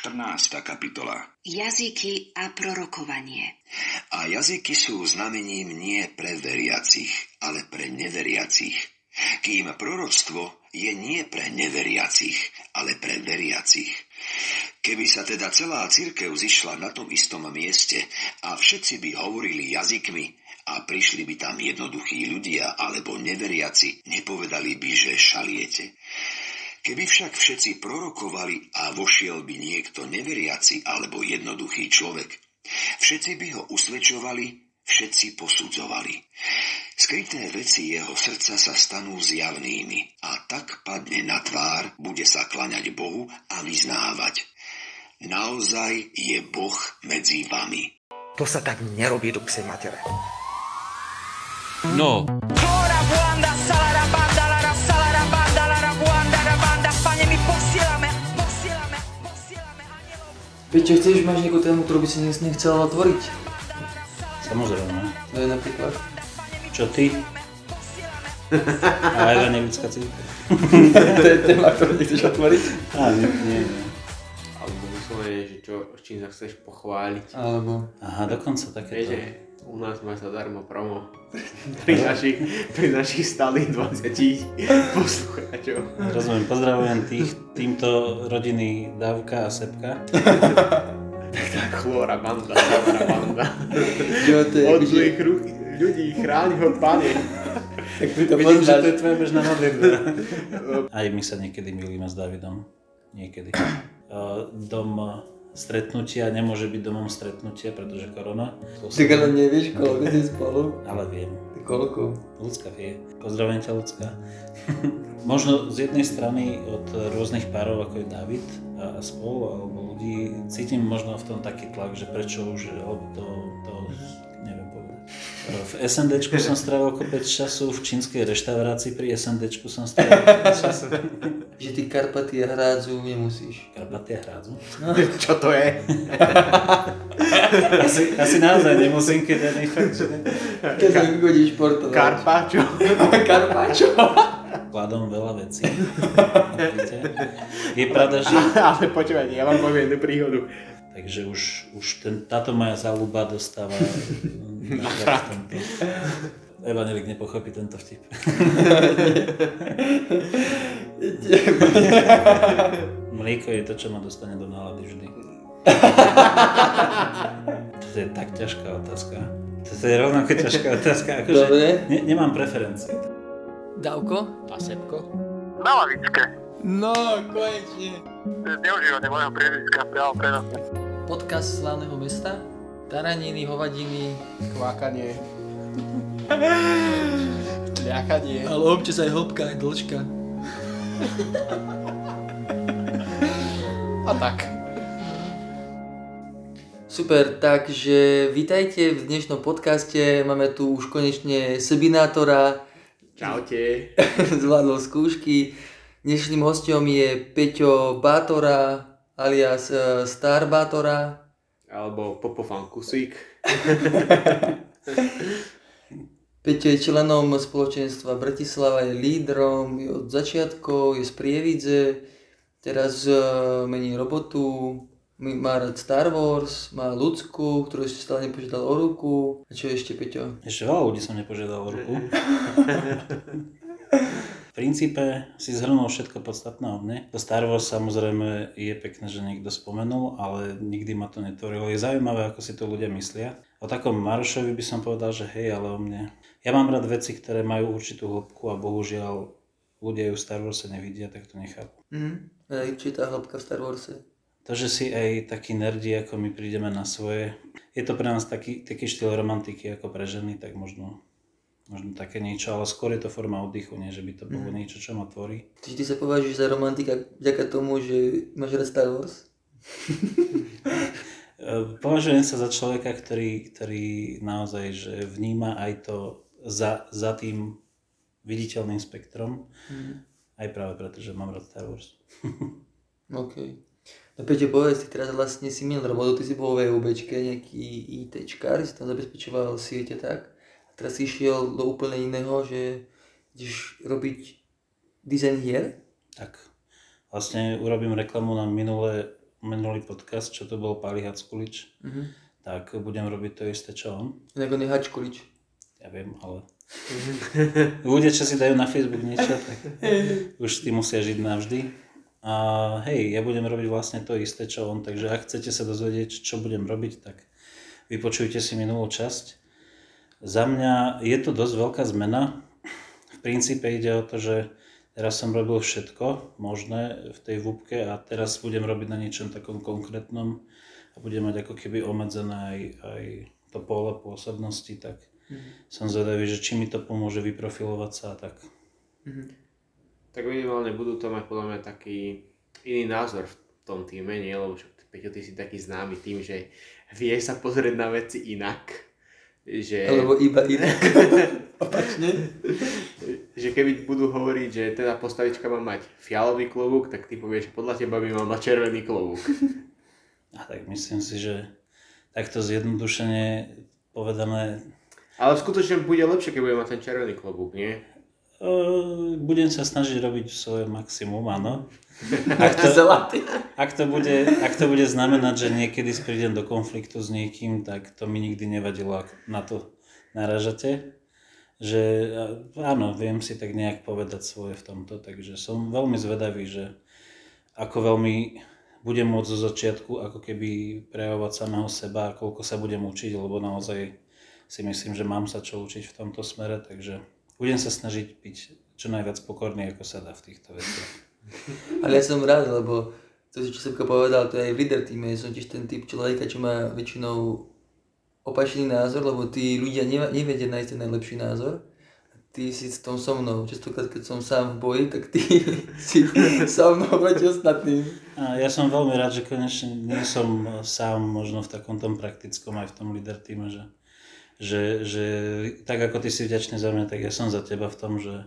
14. kapitola. Jazyky a prorokovanie. A jazyky sú znamením nie pre veriacich, ale pre neveriacich. Kým proroctvo je nie pre neveriacich, ale pre veriacich. Keby sa teda celá církev zišla na tom istom mieste a všetci by hovorili jazykmi a prišli by tam jednoduchí ľudia alebo neveriaci, nepovedali by, že šaliete. Keby však všetci prorokovali a vošiel by niekto neveriaci alebo jednoduchý človek, všetci by ho usvedčovali, všetci posudzovali. Skryté veci jeho srdca sa stanú zjavnými a tak padne na tvár, bude sa klaňať Bohu a vyznávať. Naozaj je Boh medzi vami. To sa tak nerobí do psej matere. No, Ora Peťo, chceš, máš nejakú tému, ktorú by si dnes nechcel otvoriť? samozrejme. To je napríklad. Čo ty? A evangelická církev. to je téma, ktorú nechceš otvoriť? Á, nie, nie, nie. Alebo vyslovene, že čo, s čím sa chceš pochváliť. Alebo... Aha, dokonca Vieš, takéto. že u nás má zadarmo promo pri našich, pri našich stálych 20 poslucháčov. Rozumiem, pozdravujem tých, týmto rodiny Dávka a Sepka. Tak chlóra banda, chlóra banda. Jo, to je Od zlých rú- ľudí chráň ho, pane. Tak tom Vidím, že to je tvoja bežná modlitba. Aj my sa niekedy milíme s Davidom. Niekedy. Uh, Dom uh, stretnutia nemôže byť domom stretnutia, pretože korona. Tak ale nevieš, koľko si spolu? Ale viem. Ty koľko? Ľudská vie. Pozdravujem ťa, ľudská. Možno z jednej strany od rôznych párov, ako je David a, a spol, alebo ľudí, cítim možno v tom taký tlak, že prečo už, alebo to, to povedať. V SNDčku som strávil kopec času, v čínskej reštaurácii pri SNDčku som strávil kopec času. Že ty Karpaty a hrádzu nemusíš. Karpatia hrádzu. Čo to je? Asi, asi naozaj nemusím, keď ja nefakt, že ne. Keď sa vygodíš športovať. Karpáčo. Karpačo. Kladom veľa vecí. Je pravda, že Ale počúvaj, ja vám poviem jednu príhodu. Takže už, už ten, táto moja záľuba dostáva na tento. Evanelik nepochopí tento vtip. Mlieko je to, čo ma dostane do nálady vždy. Toto je tak ťažká otázka. Toto je rovnako ťažká otázka. Akože Dobre. ne, nemám preferencie. Davko? A Sepko? No, konečne. Zneužívanie mojho priezviska priamo prenosne. Podcast slávneho mesta. Taraniny, hovadiny. Kvákanie. Ľakanie. Ale občas aj hĺbka, aj dĺžka. A tak. Super, takže vítajte v dnešnom podcaste. Máme tu už konečne Sebinátora, Čaute. zvládol skúšky. Dnešným hostom je Peťo Bátora, alias eh, Star Bátora. Alebo Popofan Kusík. Peťo je členom spoločenstva Bratislava, je lídrom je od začiatkov, je z Prievidze, teraz eh, mení robotu, má rád Star Wars, má ľudskú, ktorú ešte stále nepožiadal o ruku. A čo ešte, Peťo? Ešte veľa ľudí som nepožiadal o ruku. V princípe si zhrnul všetko podstatné od mne. To Star Wars samozrejme je pekné, že niekto spomenul, ale nikdy ma to netvorilo. Je zaujímavé, ako si to ľudia myslia. O takom Marošovi by som povedal, že hej, ale o mne. Ja mám rád veci, ktoré majú určitú hĺbku a bohužiaľ ľudia ju v Star Warse nevidia, tak to nechápu. Hm? Ej, či tá hĺbka v Star Warse? To, že si aj takí nerdi, ako my prídeme na svoje, je to pre nás taký, taký štýl romantiky ako pre ženy, tak možno, možno také niečo, ale skôr je to forma oddychu, nie že by to bolo niečo, čo ma tvorí. Čiže ty sa považuješ za romantika vďaka tomu, že máš rád Star Wars? E, Považujem sa za človeka, ktorý, ktorý naozaj že vníma aj to za, za tým viditeľným spektrom, aj práve preto, že mám rád Star Wars. OK. No Peťo, povedz, ty teraz vlastne si minul robotu, ty si bol v VUBčke, nejaký ITčkár, si tam zabezpečoval siete tak. Teraz išiel do úplne iného, že ideš robiť design hier? Tak vlastne urobím reklamu na minulé minulý podcast, čo to bol Pali Hackulič, Mhm. tak budem robiť to isté, čo on. Inak on je Hačkulič. Ja viem, ale... Ľudia, čo si dajú na Facebook niečo, tak už s tým musia žiť navždy. A hej, ja budem robiť vlastne to isté, čo on, takže ak chcete sa dozvedieť, čo budem robiť, tak vypočujte si minulú časť. Za mňa je to dosť veľká zmena. V princípe ide o to, že teraz som robil všetko možné v tej vúbke a teraz budem robiť na niečom takom konkrétnom a budem mať ako keby obmedzené aj, aj to pole pôsobnosti, tak som zvedavý, že či mi to pomôže vyprofilovať sa a tak. Tak minimálne budú to mať podľa mňa taký iný názor v tom týme, nie? Lebo Peťo, ty si taký známy tým, že vie sa pozrieť na veci inak. Že, Alebo iba inak. Opačne. že keby budú hovoriť, že teda postavička má mať fialový klobúk, tak ty povieš, že podľa teba by mal mať červený klobúk. A tak myslím si, že takto zjednodušene povedané, Ale skutočne bude lepšie, keď bude mať ten červený klobúk, nie? E, budem sa snažiť robiť svoje maximum, áno. Ak to, ak, to bude, ak to bude znamenať, že niekedy prídem do konfliktu s niekým, tak to mi nikdy nevadilo, ak na to naražate. Že a, áno, viem si tak nejak povedať svoje v tomto, takže som veľmi zvedavý, že ako veľmi budem môcť zo začiatku ako keby prejavovať samého seba koľko sa budem učiť, lebo naozaj si myslím, že mám sa čo učiť v tomto smere, takže budem sa snažiť byť čo najviac pokorný, ako sa dá v týchto veciach. Ale ja som rád, lebo to, čo Sebka povedal, to je aj v líder týme. Som tiež ten typ človeka, čo má väčšinou opačný názor, lebo tí ľudia nevedia nájsť ten najlepší názor. Ty si s tom so mnou. Častokrát, keď som sám v boji, tak ty si so mnou proti ostatným. A ja som veľmi rád, že konečne nie som sám možno v takom tom praktickom aj v tom líder týme, že, že, že tak ako ty si vďačný za mňa, tak ja som za teba v tom, že,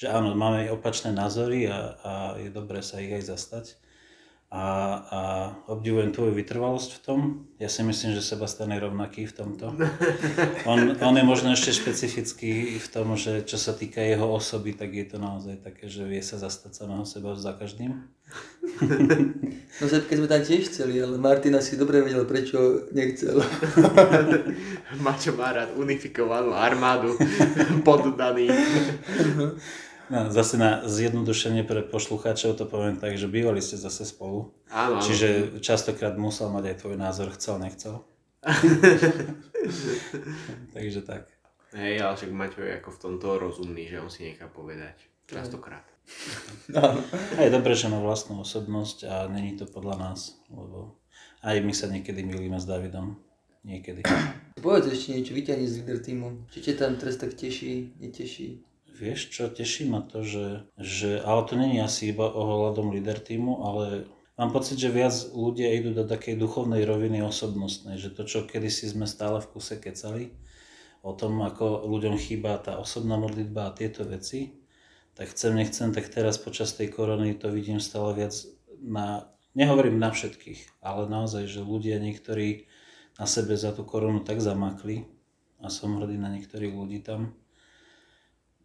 že áno, máme aj opačné názory a, a je dobré sa ich aj zastať. A, a obdivujem tvoju vytrvalosť v tom. Ja si myslím, že Sebastian je rovnaký v tomto. On, on je možno ešte špecifický v tom, že čo sa týka jeho osoby, tak je to naozaj také, že vie sa zastať samého seba za každým. No Sebke sme tam tiež chceli, ale Martina si dobre vedel, prečo nechcel. Mačo má rád unifikovanú armádu poddaný. No, zase na zjednodušenie pre poslucháčov to poviem tak, že bývali ste zase spolu. Áno. Čiže častokrát musel mať aj tvoj názor, chcel, nechcel. Takže tak. Hej, ale však Maťo je ako v tomto rozumný, že on si nechá povedať. Častokrát. A je dobré, že má vlastnú osobnosť a není to podľa nás, lebo aj my sa niekedy milíme s Davidom. Niekedy. Povedz ešte niečo, vyťahni z líder týmu. Či ťa tam teraz tak teší, neteší? Vieš čo, teší ma to, že, že ale to není asi iba ohľadom líder týmu, ale mám pocit, že viac ľudia idú do takej duchovnej roviny osobnostnej, že to, čo kedysi sme stále v kuse kecali, o tom, ako ľuďom chýba tá osobná modlitba a tieto veci, tak chcem, nechcem, tak teraz počas tej korony to vidím stále viac na, nehovorím na všetkých, ale naozaj, že ľudia niektorí na sebe za tú koronu tak zamakli a som hrdý na niektorých ľudí tam,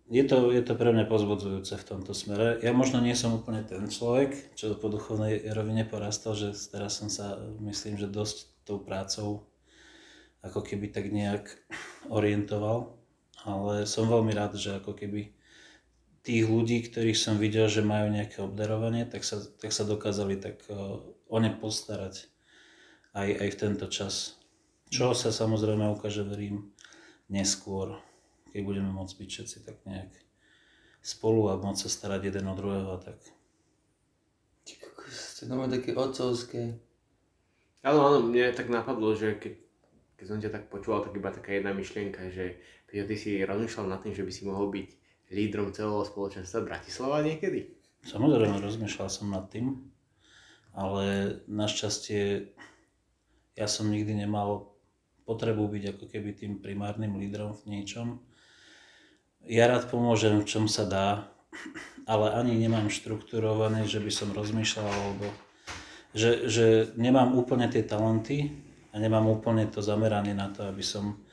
je to, je to pre mňa pozbudzujúce v tomto smere. Ja možno nie som úplne ten človek, čo po duchovnej rovine porastal, že teraz som sa, myslím, že dosť tou prácou ako keby tak nejak orientoval, ale som veľmi rád, že ako keby tých ľudí, ktorých som videl, že majú nejaké obdarovanie, tak sa, tak sa dokázali tak uh, o ne postarať aj, aj v tento čas. Čo sa samozrejme ukáže, verím, neskôr keď budeme môcť byť všetci tak nejak spolu a môcť sa starať jeden o druhého a tak. Kokos, to je normálne také otcovské. Áno, áno, mne tak napadlo, že keď, keď som ťa tak počúval, tak iba taká jedna myšlienka, že ty si rozmýšľal nad tým, že by si mohol byť lídrom celého spoločenstva Bratislava niekedy? Samozrejme, rozmýšľal som nad tým, ale našťastie ja som nikdy nemal potrebu byť ako keby tým primárnym lídrom v niečom. Ja rád pomôžem, v čom sa dá, ale ani nemám štrukturované, že by som rozmýšľal, alebo že, že nemám úplne tie talenty a nemám úplne to zameranie na to, aby som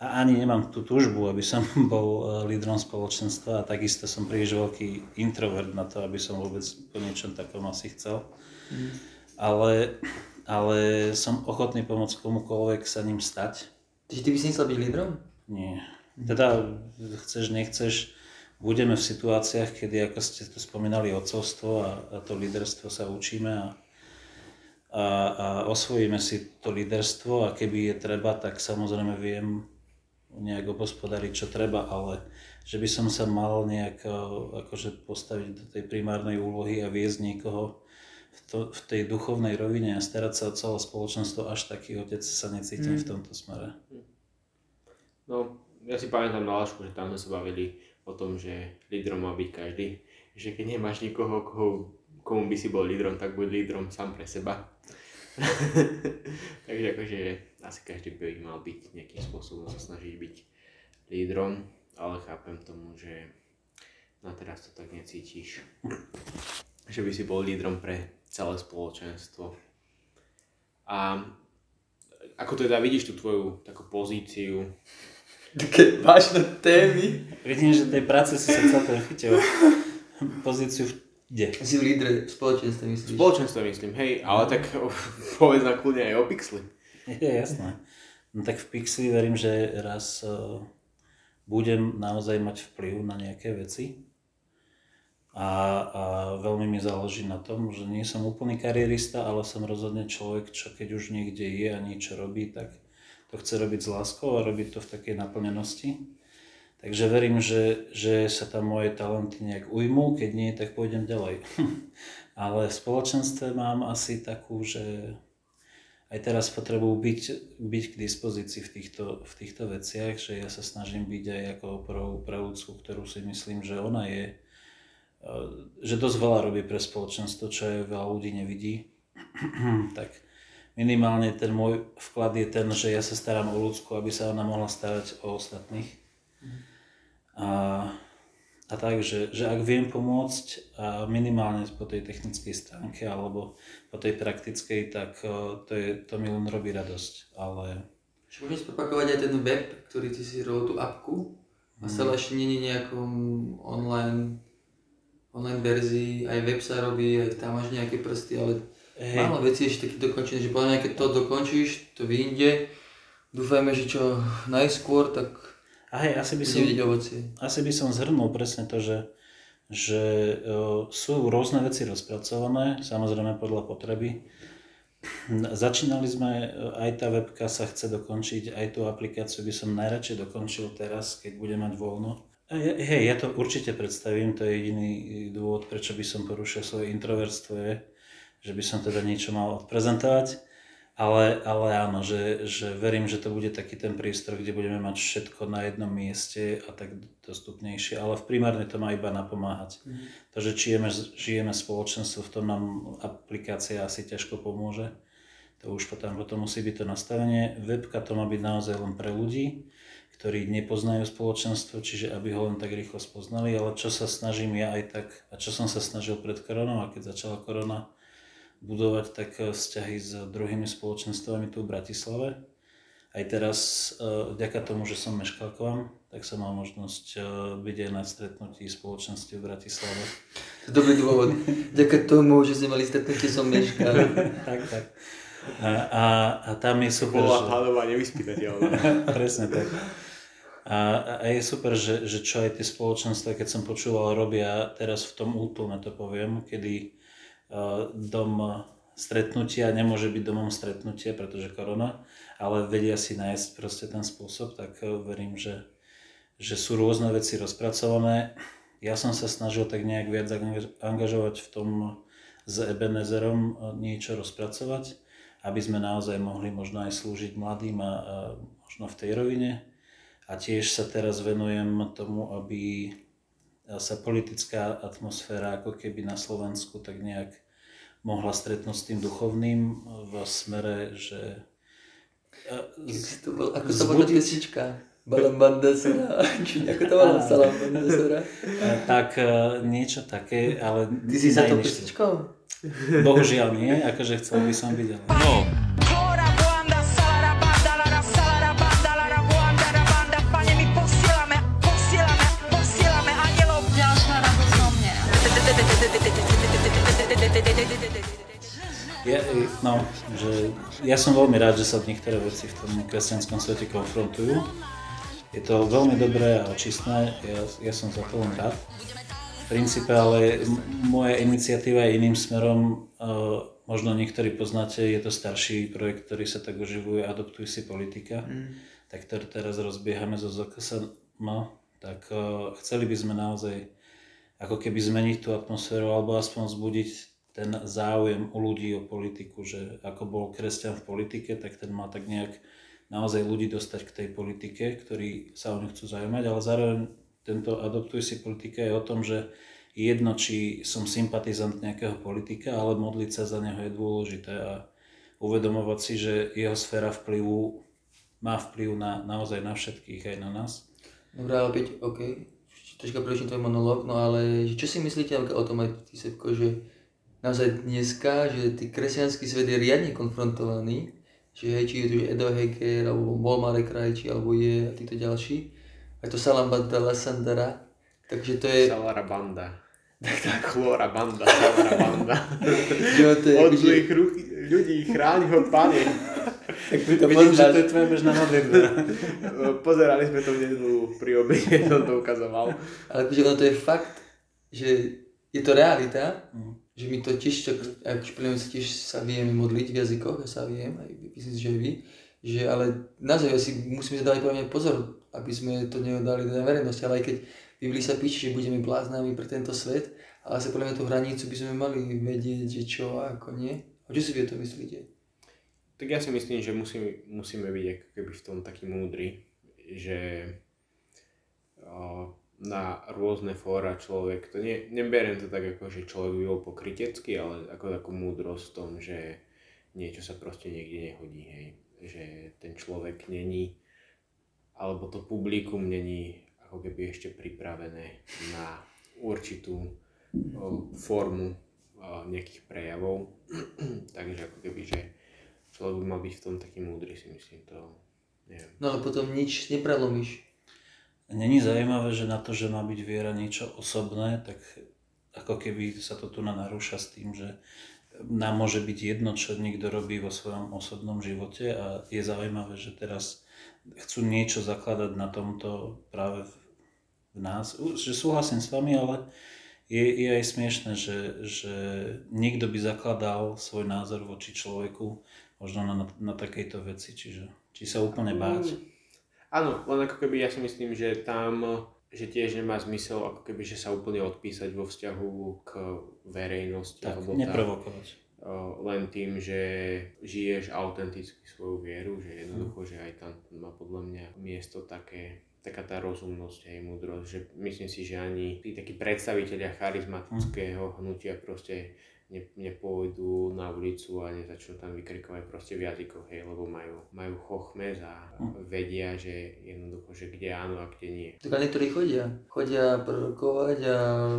a ani nemám tú túžbu, aby som bol eh, lídrom spoločenstva a takisto som príliš veľký introvert na to, aby som vôbec po niečom takom asi chcel. Mm. ale, ale som ochotný pomôcť komukoľvek sa ním stať. Čiže ty by si nechcel byť lídrom? Nie. Teda chceš, nechceš, budeme v situáciách, kedy, ako ste tu spomínali, otcovstvo a, a to líderstvo sa učíme a, a, a osvojíme si to líderstvo a keby je treba, tak samozrejme viem nejak obospodariť, čo treba, ale že by som sa mal nejak e, akože postaviť do tej primárnej úlohy a viesť niekoho v, to, v tej duchovnej rovine a starať sa o celé spoločenstvo, až taký otec sa necítim mm. v tomto smere. No, ja si pamätám na Lašku, že tam sme sa bavili o tom, že lídrom má byť každý. Že keď nemáš nikoho, koho, komu by si bol lídrom, tak buď lídrom sám pre seba. Takže akože asi každý by mal byť nejakým spôsobom sa snažiť byť lídrom, ale chápem tomu, že na teraz to tak necítiš. že by si bol lídrom pre celé spoločenstvo. A ako teda vidíš tú tvoju takú pozíciu? Také vážne témy. Vidím, že tej práce si sa celkom chytil. Pozíciu v kde? Si v lídre v spoločenstve myslíš? Spoločenstve myslím, hej, ale tak povedz na kľudne aj o Pixli. Je jasné. No tak v Pixli verím, že raz uh, budem naozaj mať vplyv na nejaké veci. A, a veľmi mi záleží na tom, že nie som úplný karierista, ale som rozhodne človek, čo keď už niekde je a niečo robí, tak to chce robiť s láskou a robiť to v takej naplnenosti. Takže verím, že, že sa tam moje talenty nejak ujmú, keď nie, tak pôjdem ďalej. ale v spoločenstve mám asi takú, že aj teraz potrebujú byť, byť k dispozícii v týchto, v týchto veciach, že ja sa snažím byť aj ako oporou pre ľudskú, ktorú si myslím, že ona je, e, že dosť veľa robí pre spoločenstvo, čo je veľa ľudí nevidí. tak minimálne ten môj vklad je ten, že ja sa starám o ľudskú, aby sa ona mohla starať o ostatných. A a tak, že, že ak viem pomôcť a minimálne po tej technickej stránke alebo po tej praktickej, tak to, je, to mi len robí radosť, ale... Čiže môžem spopakovať aj ten web, ktorý ty si robil tú apku? A stále ešte nie je nejakom online, online verzii, aj web sa robí, aj tam máš nejaké prsty, ale hey. málo veci ešte taký dokončené, že podľa mňa keď to dokončíš, to vyjde, dúfajme, že čo najskôr, tak a hej, asi by som, asi by som zhrnul presne to, že, že uh, sú rôzne veci rozpracované, samozrejme podľa potreby. Začínali sme, e, aj tá webka sa chce dokončiť, aj tú aplikáciu by som najradšej dokončil teraz, keď budem mať voľno. Hej, ja to určite predstavím, to je jediný dôvod, prečo by som porušil svoje introverstvo, je, že by som teda niečo mal odprezentovať. Ale, ale áno, že, že verím, že to bude taký ten priestor, kde budeme mať všetko na jednom mieste a tak dostupnejšie. Ale v primárne to má iba napomáhať. Mm. To, že žijeme, žijeme spoločenstvo, v tom nám aplikácia asi ťažko pomôže. To už potom, potom musí byť to nastavenie. Webka to má byť naozaj len pre ľudí, ktorí nepoznajú spoločenstvo, čiže aby ho len tak rýchlo spoznali. Ale čo sa snažím ja aj tak, a čo som sa snažil pred koronou, a keď začala korona, budovať tak eh, vzťahy s druhými spoločenstvami tu v Bratislave. Aj teraz, eh, vďaka tomu, že som meškal k vám, tak som mal možnosť eh, byť aj na stretnutí spoločenství v Bratislave. To dobrý dôvod. Vďaka tomu, že sme mali stretnutie, som meškal. tak, tak. A, a, a tam je super, Bola že... hladová nevyspytateľná. Presne tak. A, a je super, že, že čo aj tie spoločenstva, keď som počúval, robia teraz v tom útlme, to poviem, kedy dom stretnutia nemôže byť domom stretnutia, pretože korona, ale vedia si nájsť proste ten spôsob, tak e, verím, že, že sú rôzne veci rozpracované. Ja som sa snažil tak nejak viac angažovať v tom s Ebenezerom e, niečo rozpracovať, aby sme naozaj mohli možno aj slúžiť mladým a možno v tej rovine. A tiež sa teraz venujem tomu, aby sa politická atmosféra ako keby na Slovensku tak nejak mohla stretnúť s tým duchovným v smere, že... To bol, ako to bola pesnička? Balambanda Sora, či ako to bola Salambanda Sora? Tak e, niečo také, ale... Ty si za to pesničkou? Bohužiaľ nie, akože chcel by som byť, ale... No. No, že ja som veľmi rád, že sa niektoré veci v tom kresťanskom svete konfrontujú. Je to veľmi dobré a očistné, ja, ja som za to len rád. V princípe ale moja iniciatíva je iným smerom, uh, možno niektorí poznáte, je to starší projekt, ktorý sa tak oživuje, Adoptuj si politika, mm. tak ktorý teraz rozbiehame zo ZKSM, tak uh, chceli by sme naozaj ako keby zmeniť tú atmosféru alebo aspoň vzbudiť ten záujem u ľudí o politiku, že ako bol kresťan v politike, tak ten má tak nejak naozaj ľudí dostať k tej politike, ktorí sa o ňu chcú zaujímať, ale zároveň tento adoptuj si politika je o tom, že jedno, či som sympatizant nejakého politika, ale modliť sa za neho je dôležité a uvedomovať si, že jeho sféra vplyvu má vplyv na, naozaj na všetkých, aj na nás. Dobre, ale Peť, OK, troška preruším tvoj monológ, no ale čo si myslíte o tom aj ty, Sevko, že naozaj dneska, že ty kresťanský svet je riadne konfrontovaný, že hej, či je tu Edo Heger, alebo bol Marek Krajčí, alebo je a títo ďalší, aj to Salambanda Lasandara, takže to je... Salara banda. Tak banda, salara banda. Že to je, Od zlých rú- ľudí chráň ho, pane. tak to Vidím, že to je tvoja bežná modlitba. Pozerali sme to v nedelu pri obede, som to ukazoval. Ale akože ono to je fakt, že je to realita, Mhm. Že my to tiež, čak, ako sa tiež sa vieme modliť v jazykoch, ja sa viem, aj myslím že vy, že ale naozaj si musíme dávať mňa pozor, aby sme to nedali na verejnosť, ale aj keď v Biblii sa píše, že budeme bláznami pre tento svet, ale sa podľa mňa tú hranicu by sme mali vedieť, že čo a ako nie. A čo si vy o to myslíte? Tak ja si myslím, že musíme, musíme byť keby v tom taký múdry, že o, na rôzne fóra človek, to nie, neberiem to tak ako, že človek by bol pokrytecký, ale ako takú múdrosť v tom, že niečo sa proste niekde nehodí, hej. Že ten človek není, alebo to publikum není ako keby ešte pripravené na určitú o, formu o, nejakých prejavov. Takže ako keby, že človek by mal byť v tom taký múdry, si myslím, to neviem. No ale potom nič neprelomíš. Není zaujímavé, že na to, že má byť viera niečo osobné, tak ako keby sa to tu na narúša s tým, že nám môže byť jedno, čo niekto robí vo svojom osobnom živote a je zaujímavé, že teraz chcú niečo zakladať na tomto práve v, nás. Že súhlasím s vami, ale je, je aj smiešne, že, že niekto by zakladal svoj názor voči človeku možno na, na takejto veci, čiže či sa úplne báť. Áno, len ako keby ja si myslím, že tam že tiež nemá zmysel ako keby, že sa úplne odpísať vo vzťahu k verejnosti. Tak, alebo neprovokovať. o, len tým, že žiješ autenticky svoju vieru, že jednoducho, že aj tam má podľa mňa miesto také taká tá rozumnosť aj múdrosť, že myslím si, že ani tí takí predstaviteľia charizmatického hnutia proste ne, nepôjdu na ulicu a nezačnú tam vykrikovať proste v jazykoch, hej, lebo majú, majú chochmez a vedia, že jednoducho, že kde áno a kde nie. Tak ale niektorí chodia. Chodia prorokovať a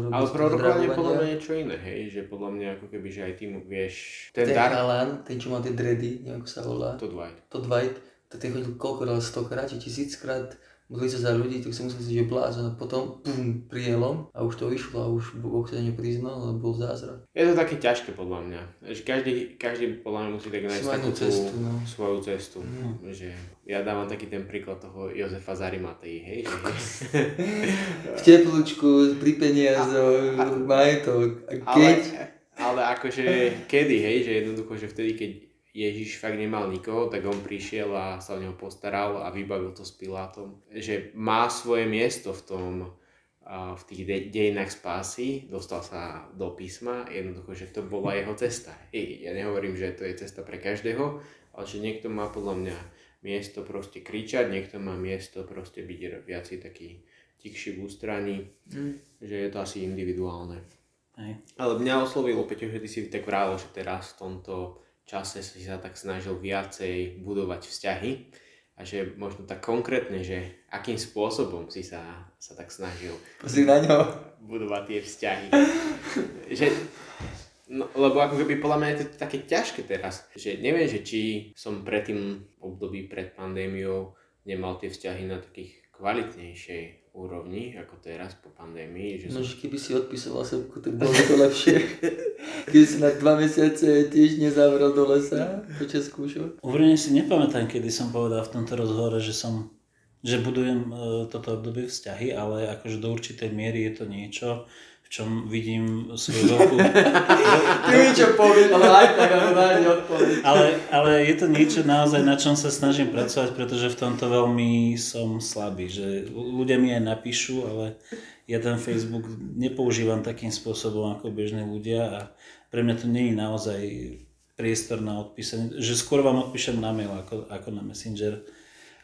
robiť Ale prorokovanie je podľa mňa niečo iné, hej, že podľa mňa ako keby, že aj tým vieš, ten, Ten dar, chalan, ten čo má tie dredy, neviem ako sa volá, to Dwight. Todd White, tak ten chodil koľkokrát, stokrát, či tisíckrát, modlil sa za ľudí, tak si musel si, že a potom pum, prielom a už to vyšlo a už Boh sa ne priznal, ale bol zázrak. Je to také ťažké podľa mňa, že každý, každý podľa mňa musí tak nájsť Svoju takú cestu, no. svoju cestu. Mm. Že ja dávam taký ten príklad toho Jozefa Zarimatei, hej, V teplúčku, pri peniazoch, majetok. A keď... ale, ale akože kedy, hej, že jednoducho, že vtedy, keď Ježiš fakt nemal nikoho, tak on prišiel a sa o neho postaral a vybavil to s Pilátom. Že má svoje miesto v tom, v tých de- dejinách spásy, dostal sa do písma, jednoducho, že to bola jeho cesta. Hej, ja nehovorím, že to je cesta pre každého, ale že niekto má podľa mňa miesto proste kričať, niekto má miesto proste byť viacej taký tikší v ústraní, Mm. že je to asi individuálne. Hej. Ale mňa oslovilo, Peťo, že ty si tak vrátil, že teraz v tomto čase si sa tak snažil viacej budovať vzťahy a že možno tak konkrétne, že akým spôsobom si sa, sa tak snažil Pozri na ňo. budovať tie vzťahy. že, no, lebo ako keby podľa mňa je to také ťažké teraz, že neviem, že či som pred tým období pred pandémiou nemal tie vzťahy na takých kvalitnejšej úrovni ako teraz po pandémii. Že No, že keby si odpisoval sebku, tak bolo to lepšie. keby si na dva mesiace tiež nezavrel do lesa počas skúšok. Úprimne si nepamätám, kedy som povedal v tomto rozhovore, že som že budujem e, toto obdobie vzťahy, ale akože do určitej miery je to niečo, čom vidím svoju veľkú... Ty mi čo povieš, ale aj tak, ale ale, ale je to niečo naozaj, na čom sa snažím pracovať, pretože v tomto veľmi som slabý, že ľudia mi aj napíšu, ale ja ten Facebook nepoužívam takým spôsobom ako bežní ľudia a pre mňa to je naozaj priestor na odpísanie, že skôr vám odpíšem na mail ako, ako na Messenger.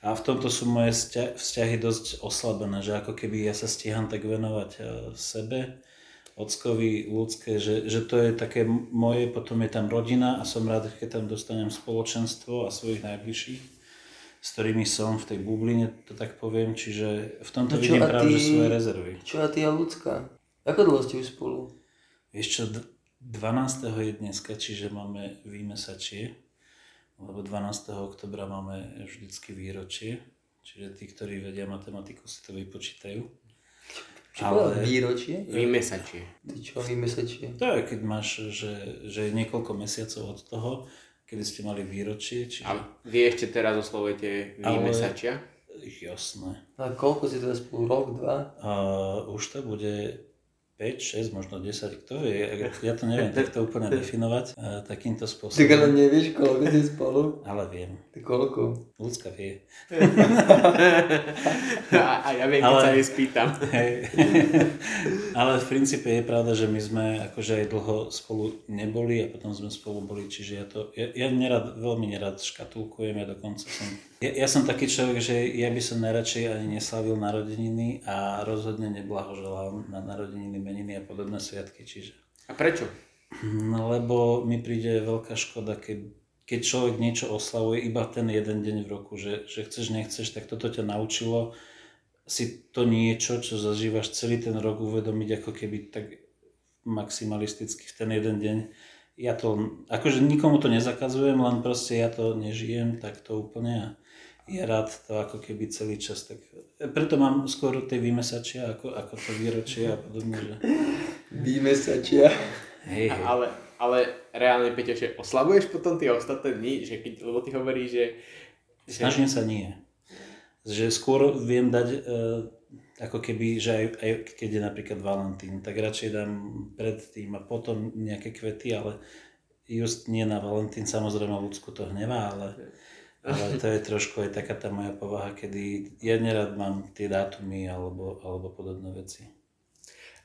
A v tomto sú moje vzťa- vzťahy dosť oslabené, že ako keby ja sa stíham tak venovať e, sebe, ockovi, ľudské, že, že to je také moje, potom je tam rodina a som rád, keď tam dostanem spoločenstvo a svojich najbližších, s ktorými som v tej bubline, to tak poviem, čiže v tomto No vidím práve, ty- svoje rezervy. Čo a ty a ľudská? Ako dlho ste už spolu? Vieš čo, d- 12. je dneska, čiže máme výmesačie, lebo 12. oktobra máme vždycky výročie, čiže tí, ktorí vedia matematiku, si to vypočítajú. Čo ale... výročie? Vymesačie. Ty čo vymesačie? To je, keď máš, že, že je niekoľko mesiacov od toho, kedy ste mali výročie, čiže... A vy ešte teraz oslovujete Ale- vymesačia? Jasné. A koľko si teraz spolu? Rok, dva? A už to bude 5, 6, možno 10, kto vie, ja to neviem takto úplne definovať a, takýmto Tak spôsobom, ale nevieš, koľko ste spolu? ale viem, Ty koľko? ľudská vie. A, a ja viem, keď Ale- sa jej spýtam. Hej. Ale v princípe je pravda, že my sme akože aj dlho spolu neboli a potom sme spolu boli, čiže ja to, ja, ja nerad, veľmi nerad škatulkujem, ja dokonca som, ja, ja som taký človek, že ja by som najradšej ani neslavil narodeniny a rozhodne neblahoželal na narodeniny, meniny a podobné sviatky, čiže A prečo? No, lebo mi príde veľká škoda, keď, keď človek niečo oslavuje iba ten jeden deň v roku, že, že chceš, nechceš, tak toto ťa naučilo si to niečo, čo zažívaš celý ten rok uvedomiť ako keby tak maximalisticky v ten jeden deň. Ja to, akože nikomu to nezakazujem, len proste ja to nežijem tak to úplne ja rád to ako keby celý čas. Tak, preto mám skôr tie vymesačia ako, ako to výročie a podobne. Že, Vymesačia. hej, hej. Ale, ale reálne, Peťo, že oslavuješ potom tie ostatné dni? Že keď, lebo ty hovoríš, že... že Snažím sa nie. Že skôr viem dať, e, ako keby, že aj, aj keď je napríklad Valentín, tak radšej dám predtým a potom nejaké kvety, ale just nie na Valentín, samozrejme ľudsku to hnevá, ale, ale to je trošku aj taká tá moja povaha, kedy ja nerad mám tie dátumy alebo, alebo podobné veci.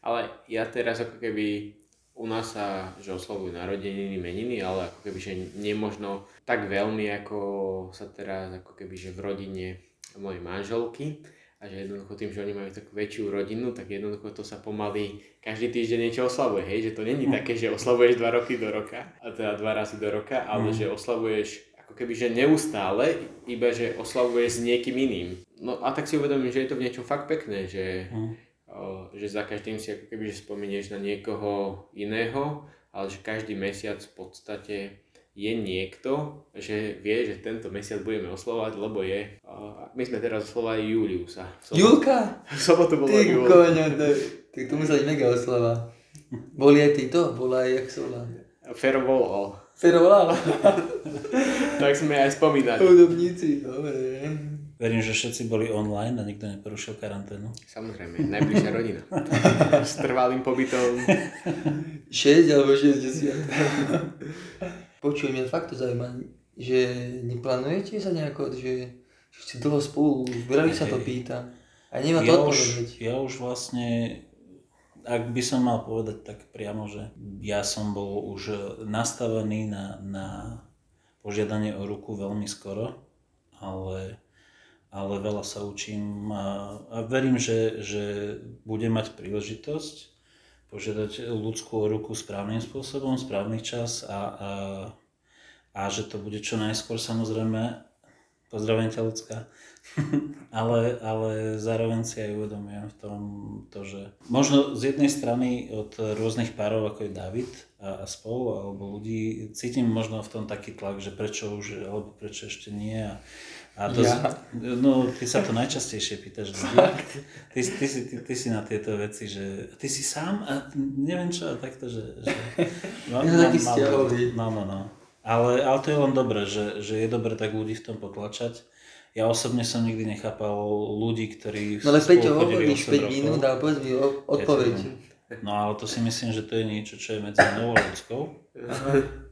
Ale ja teraz ako keby u nás sa, že oslavujú narodeniny, meniny, ale ako keby, že nemožno tak veľmi, ako sa teraz ako keby, že v rodine mojej manželky a že jednoducho tým, že oni majú takú väčšiu rodinu, tak jednoducho to sa pomaly každý týždeň niečo oslavuje, hej, že to není také, že oslavuješ dva roky do roka, a teda dva razy do roka, ale že oslavuješ ako keby, že neustále, iba že oslavuješ s niekým iným. No a tak si uvedomím, že je to v niečom fakt pekné, že Hm. o, že za každým si ako keby že spomenieš na niekoho iného, ale že každý mesiac v podstate je niekto, že vie, že tento mesiac budeme oslovať, lebo je... o, my sme teraz oslovali Juliusa. V Julka? V sobotu bola Ty Júl. koňa, to, byť mega oslava. Boli aj títo? Bola aj, jak sa volá? Fero volal. Fero volala. Tak sme aj spomínali. Hudobníci, dobre. Verím, že všetci boli online a nikto neporušil karanténu. Samozrejme, najbližšia rodina. S trvalým pobytom. 6 alebo 60. Počuj, mňa fakt to zaujíma, že neplánujete sa nejako, že, ste dlho spolu, ľudí sa to pýta. A nemá to ja odpoveď. už, ja už vlastne, ak by som mal povedať tak priamo, že ja som bol už nastavený na, na požiadanie o ruku veľmi skoro, ale, ale veľa sa učím a, a verím, že, že budem mať príležitosť požiadať ľudskú ruku správnym spôsobom, správny čas a, a, a že to bude čo najskôr samozrejme Pozdravujem ťa, ľudská. ale, ale zároveň si aj uvedomujem v tom to, že možno z jednej strany od rôznych párov, ako je David a, a spol, alebo ľudí, cítim možno v tom taký tlak, že prečo už, alebo prečo ešte nie. A, a to, Ja? No, ty sa to najčastejšie pýtaš ľudí. Ty, ty, si, ty, ty si na tieto veci, že ty si sám a neviem čo, a takto, že... že no, Ja taký vzťahový. No, no, no. Ale, ale to je len dobré, že, že je dobré tak ľudí v tom potlačať. Ja osobne som nikdy nechápal ľudí, ktorí No ale Peťo, hovoríš 8 5 rokov. minút, ale povedz mi odpoveď. No ale to si myslím, že to je niečo, čo je medzi mnou a ľudskou.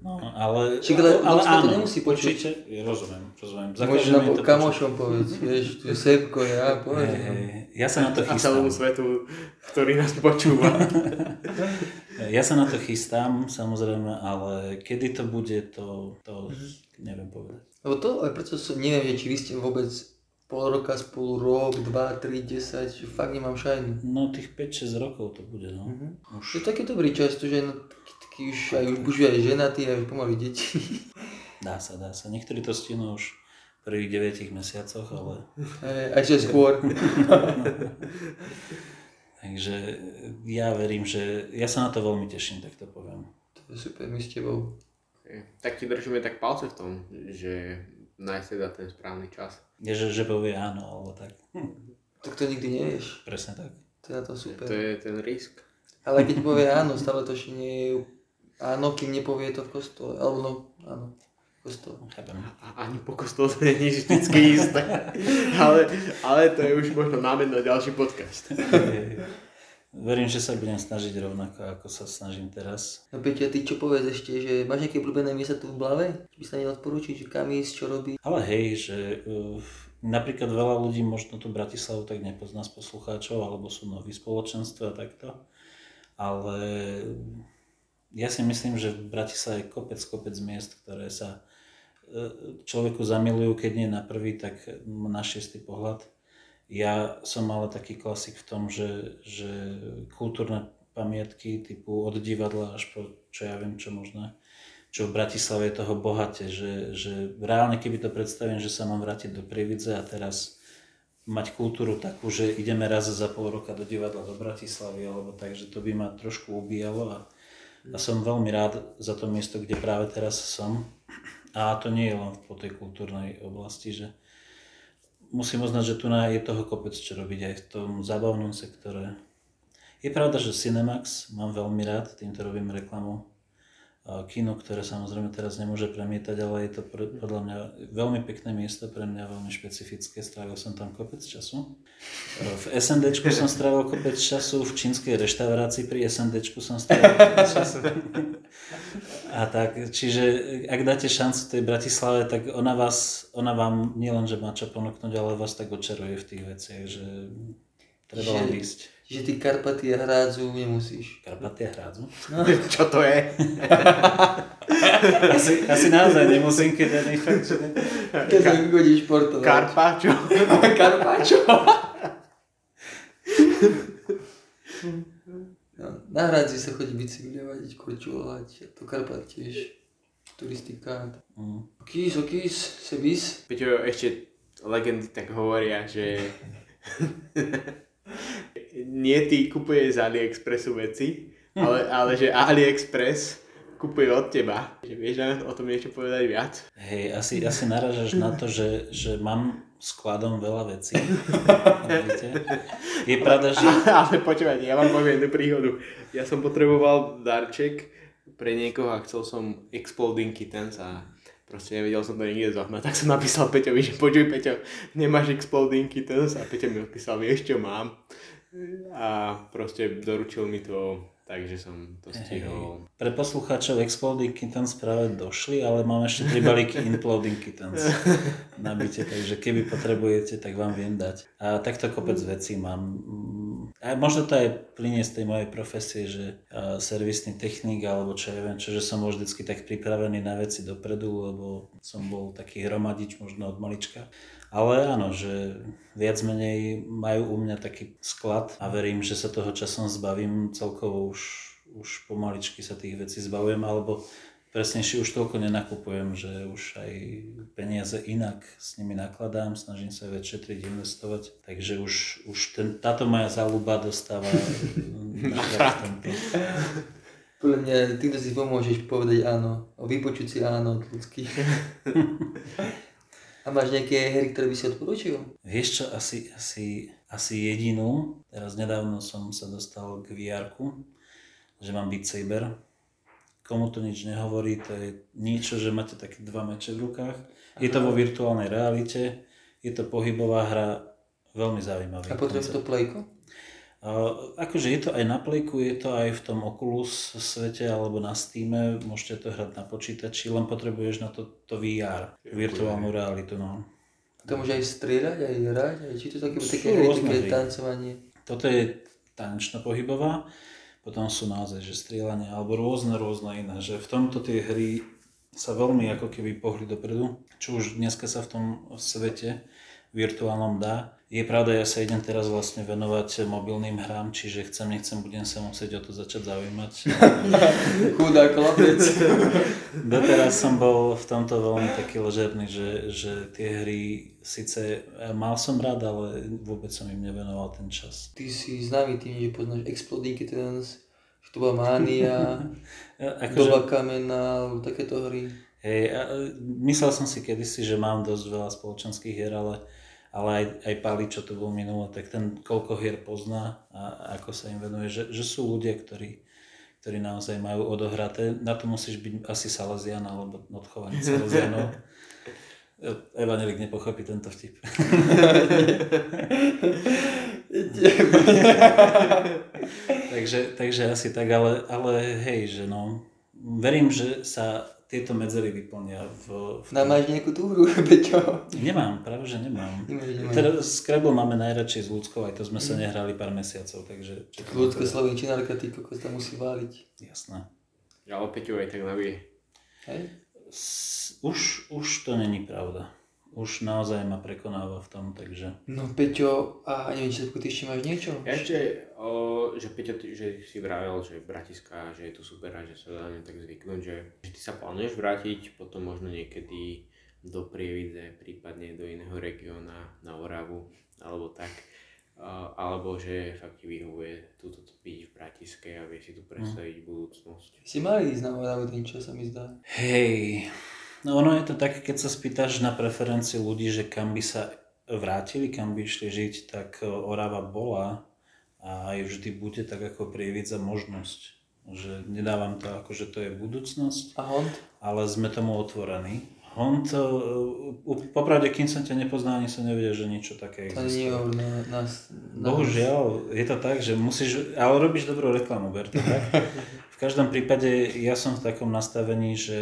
No, ale, Čiže ale ľudská to nemusí počuť. Určite, rozumiem, rozumiem. Za Môžeš na kamošom povedz, vieš, tu je Sebko, ja, povedz. Hej, hej, Ja sa na to A chystám. celému svetu, ktorý nás počúva. Ja sa na to chystám, samozrejme, ale kedy to bude, to, to Mhm. neviem povedať. Lebo to, aj preto som, neviem, že či vy ste vôbec pol roka spolu, rok, 2, 3, 10, že fakt nemám šajnu. No tých 5-6 rokov to bude, no. Mhm. Už. Je taký dobrý čas, to, že no, taký, taký už, aj už už aj ženatý, aj pomaly deti. Dá sa, dá sa. Niektorí to stihnú už prvých 9 mesiacoch, ale... Aj, že skôr. Takže ja verím, že... Ja sa na to veľmi teším, tak to poviem. To je super, my s tebou. tak ti držíme tak palce v tom, že nájsť teda ten správny čas. Je, že, že povie áno, alebo tak. Tak to nikdy nevieš. Presne tak. To je na to super. To je ten risk. Ale keď povie áno, stále to ešte nie je áno, kým nepovie to v kostole. Alebo no, áno, v kostole. Chápem. A ani po kostole to nie je vždycky isté. ale, ale to je už možno námed na ďalší podcast. Verím, že sa budem snažiť rovnako, ako sa snažím teraz. No Peťa, ty čo povedz ešte, že máš nejaké obľúbené miesta tu v Blave? Či by sa neodporúčiť, že kam ísť, čo robiť? Ale hej, že uh, napríklad veľa ľudí možno tu Bratislavu tak nepozná z poslucháčov, alebo sú noví spoločenstva a takto. Ale ja si myslím, že v Bratislave je kopec, kopec miest, ktoré sa uh, človeku zamilujú, keď nie na prvý, tak na šiestý pohľad. Ja som ale taký klasik v tom, že, že kultúrne pamiatky typu od divadla až po čo ja viem čo možné, čo v Bratislave je toho bohate, že, že reálne keby to predstavím, že sa mám vrátiť do Prievidze a teraz mať kultúru takú, že ideme raz za pol roka do divadla do Bratislavy alebo tak, že to by ma trošku ubíjalo a, a som veľmi rád za to miesto, kde práve teraz som. A to nie je len po tej kultúrnej oblasti, že musím uznať, že tu je toho kopec čo robiť aj v tom zábavnom sektore. Je pravda, že Cinemax mám veľmi rád, týmto robím reklamu kino, ktoré samozrejme teraz nemôže premietať, ale je to pre- podľa mňa veľmi pekné miesto, pre mňa veľmi špecifické, strávil som tam kopec času. V SNDčku som strávil kopec času, v čínskej reštaurácii pri SNDčku som strávil kopec času. A tak, čiže ak dáte šancu tej Bratislave, tak ona vás, ona vám nielen, že má čo ponúknuť, ale vás tak očaruje v tých veciach, že treba len ísť. Čiže ty Karpaty a Hrádzu nemusíš. Karpatia hrádzu? Čo to je? Asi, asi naozaj nemusím, keď ani fakt, že ne. Keď sa vygodíš športovať. Karpáčo? Karpačo. no, na Hrádzi sa chodí bicyklovať, korčulovať, a to Karpat tiež. Turistika. Mm. Okís, okís, sebis. Peťo, ešte legendy tak hovoria, že nie ty kupuje z AliExpressu veci, ale, ale že AliExpress kupuje od teba. Že vieš o tom niečo povedať viac? Hej, asi, asi naražaš na to, že, že mám skladom veľa vecí. Je pravda, že... Ale počúvajte, ja vám poviem jednu príhodu. Ja som potreboval darček pre niekoho a chcel som Exploding Kittens a proste nevedel som to nikde zohnať, tak som napísal Peťovi, že počuj Peťo, nemáš Exploding Kittens a Peťo mi odpísal, vieš čo mám a proste doručil mi to, takže som to stihol. Pre poslucháčov Exploding Kittens práve došli, ale mám ešte tri balíky Imploding Kittens na byte, takže keby potrebujete, tak vám viem dať. A takto kopec vecí mám. A možno to aj plinie z tej mojej profesie, že servisný technik alebo čo ja viem, čo, že som bol vždycky tak pripravený na veci dopredu, lebo som bol taký hromadič možno od malička. Ale áno, že viac menej majú u mňa taký sklad a verím, že sa toho časom zbavím celkovo už, už pomaličky sa tých vecí zbavujem, alebo presnejšie už toľko nenakupujem, že už aj peniaze inak s nimi nakladám, snažím sa viac šetriť, investovať, takže už, už ten, táto moja záľuba dostáva na tomto. Podľa mňa týmto si pomôžeš povedať áno. O vypočuť si áno od ľudských. A máš nejaké hry, ktoré by si odporúčil? Vieš čo, asi, asi, asi jedinú, teraz nedávno som sa dostal k vr že mám Beat Saber. Komu to nič nehovorí, to je niečo, že máte také dva meče v rukách. Je to vo virtuálnej realite, je to pohybová hra, veľmi zaujímavý. A potrebuješ koncept. to plejko? Uh, akože je to aj na Playku, je to aj v tom Oculus svete alebo na Steam, môžete to hrať na počítači, len potrebuješ na to, to VR, virtuálnu realitu. No. To môže aj strieľať, aj hrať, aj či to také, také také tancovanie. Toto je tanečná pohybová, potom sú naozaj, že strieľanie alebo rôzne, rôzne iné, že v tomto tie hry sa veľmi ako keby pohli dopredu, čo už dneska sa v tom svete virtuálnom dá. Je pravda, ja sa idem teraz vlastne venovať mobilným hrám, čiže chcem, nechcem, budem sa musieť o to začať zaujímať. Chudá chlapec. Doteraz som bol v tomto veľmi taký ležerný, že, že tie hry síce mal som rád, ale vôbec som im nevenoval ten čas. Ty si známy tým, že poznáš Exploding Kittens, bola Mánia, Akože, Doba kamena, alebo takéto hry. hej, e, myslel som si kedysi, že mám dosť veľa spoločenských hier, ale, ale aj, aj Pali, čo to bol minulé, tak ten koľko hier pozná a ako sa im venuje, že, že sú ľudia, ktorí, ktorí naozaj majú odohraté. Na to musíš byť asi Salesian alebo odchovaný Salesianov. Evanelik nepochopí tento vtip. takže, takže asi tak, ale, ale hej, že no, verím, že sa tieto medzery vyplnia v... v No máš nejakú tú hru, Peťo? Nemám, práve že nemám. Nemáš, nemáš. Teda Scrabble máme najradšej s ľudskou, aj to sme sa nehrali pár mesiacov, takže... Ľudská slovenčinárka, ty kokos tam musí váliť. Jasné. Ale Peťo aj tak navie. Hej? S- Už, už to není pravda. Už naozaj ma prekonáva v tom, takže... No Peťo, a neviem, či ty ešte máš niečo? Ja ešte, o, že Peťo, ty, že si vravel, že Bratiska, že je tu super a že sa dá tak zvyknúť, že, že ty sa plánuješ vrátiť potom možno niekedy do Prievidze, prípadne do iného regióna, na Oravu, alebo tak. Alebo že fakt ti vyhovuje túto byť v Bratiske a vieš si tu predstaviť budúcnosť. Si mali ísť na Oravu ten čo sa mi zdá. Hej, no ono je to tak, keď sa spýtaš na preferencie ľudí, že kam by sa vrátili, kam by išli žiť, tak e, Orava bola a aj vždy bude tak ako prievidza možnosť. Že nedávam to ako, že to je budúcnosť, A Hond? ale sme tomu otvorení. Hond, e, popravde, kým som ťa nepoznal, ani som nevedel, že niečo také To nie je existuje. nás. Na Bohužiaľ, je to tak, že musíš, ale robíš dobrú reklamu, ber to tak. V každom prípade ja som v takom nastavení, že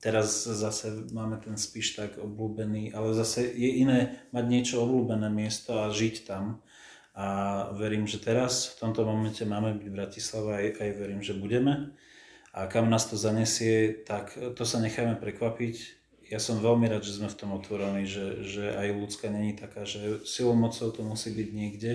teraz zase máme ten spíš tak obľúbený, ale zase je iné mať niečo obľúbené miesto a žiť tam. A verím, že teraz v tomto momente máme byť v Bratislave aj, aj verím, že budeme. A kam nás to zanesie, tak to sa necháme prekvapiť. Ja som veľmi rád, že sme v tom otvorení, že, že aj ľudská není taká, že silou mocou to musí byť niekde.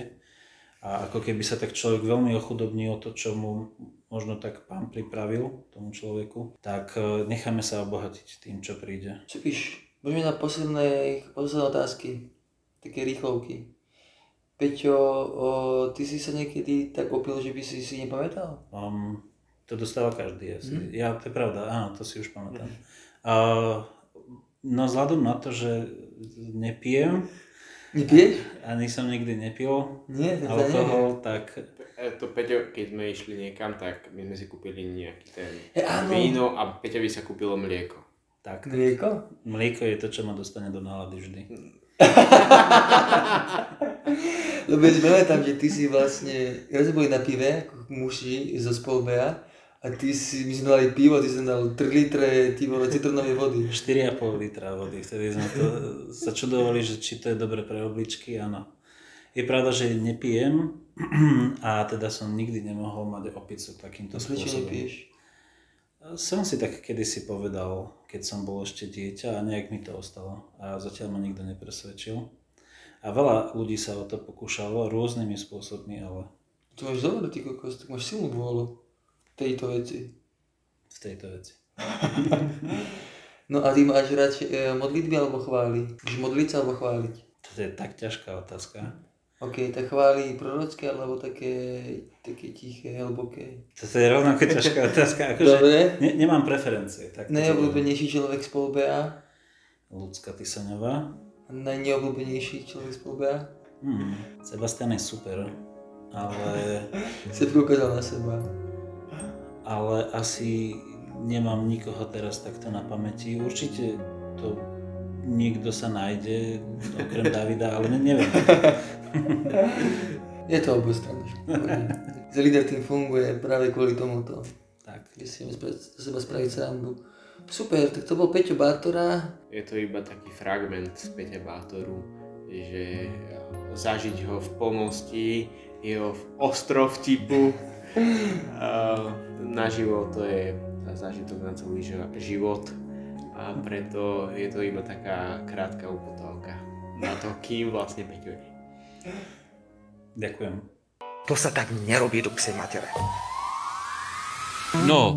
A ako keby sa tak človek veľmi ochudobní o to, čo mu možno tak pán pripravil tomu človeku, tak e, necháme sa obohatiť tým, čo príde. Čo píš? Poďme na posledné, posledné otázky. Také rýchlovky. Peťo, o, ty si sa niekedy tak opil, že by si si nepamätal? Um, to dostáva každý asi. Mhm. Ja, to je pravda, áno, to si už pamätám. A, no vzhľadom na to, že nepijem, Nepiješ? ani som nikdy nepil Nie, alkohol, tak to Peťo, keď sme išli niekam, tak my sme si kúpili nejaký ten E, víno a Peťovi sa kúpilo mlieko. tak. Mlieko? Mlieko je to, čo ma dostane do nálady vždy. Lebo ja pamätám, že ty si vlastne, ja sme boli na pive, ako muži zo spolbeja, a ty si, my sme dali pivo, ty si dal 3 litre, ty vole, citronovej vody. 4,5 litra vody. Vtedy sme to sa čudovali, že či to je dobre pre obličky, áno. Je pravda, že nepijem a teda som nikdy nemohol mať opicu takýmto Prečo spôsobom. nepiješ? Som si tak kedysi povedal, keď som bol ešte dieťa a nejak mi to ostalo a zatiaľ ma nikto nepresvedčil. A veľa ľudí sa o to pokúšalo rôznymi spôsobmi, ale To máš dobre, ty kokos, tak máš silnú vôľu v tejto veci. v tejto veci. No a ty máš radšej e, modlitby alebo chvály? Chceš modliť sa alebo chváliť? Toto je tak ťažká otázka. OK, tak chvály prorocké alebo také, také tiché, hlboké? Toto je rovnako ťažká otázka. Akože ne, nemám preferencie. Tak to. Najobľúbenejší človek z PolBA? Ľudská Tysaňová. A najneobľúbenejší človek z PolBA? Hmm, Sebastian je super, ale, Si ukázal na seba. ale asi nemám nikoho teraz takto na pamäti. Určite to niekto sa nájde, okrem Davida, ale ne, neviem. Je to obojstranné. Že Leader Team funguje práve kvôli tomuto. Tak. Že si vieme zo seba spraviť srandu. Super, tak to bol Peťo Bátora. Je to iba taký fragment z Peťa Bátoru, že zažiť ho v plnosti, jeho ostrov vtipu a naživo to je zážitok na celý ži- život a preto je to iba taká krátka upotovka na to, kým vlastne Peťo je. Ďakujem. To sa tak nerobí do psej matere. No,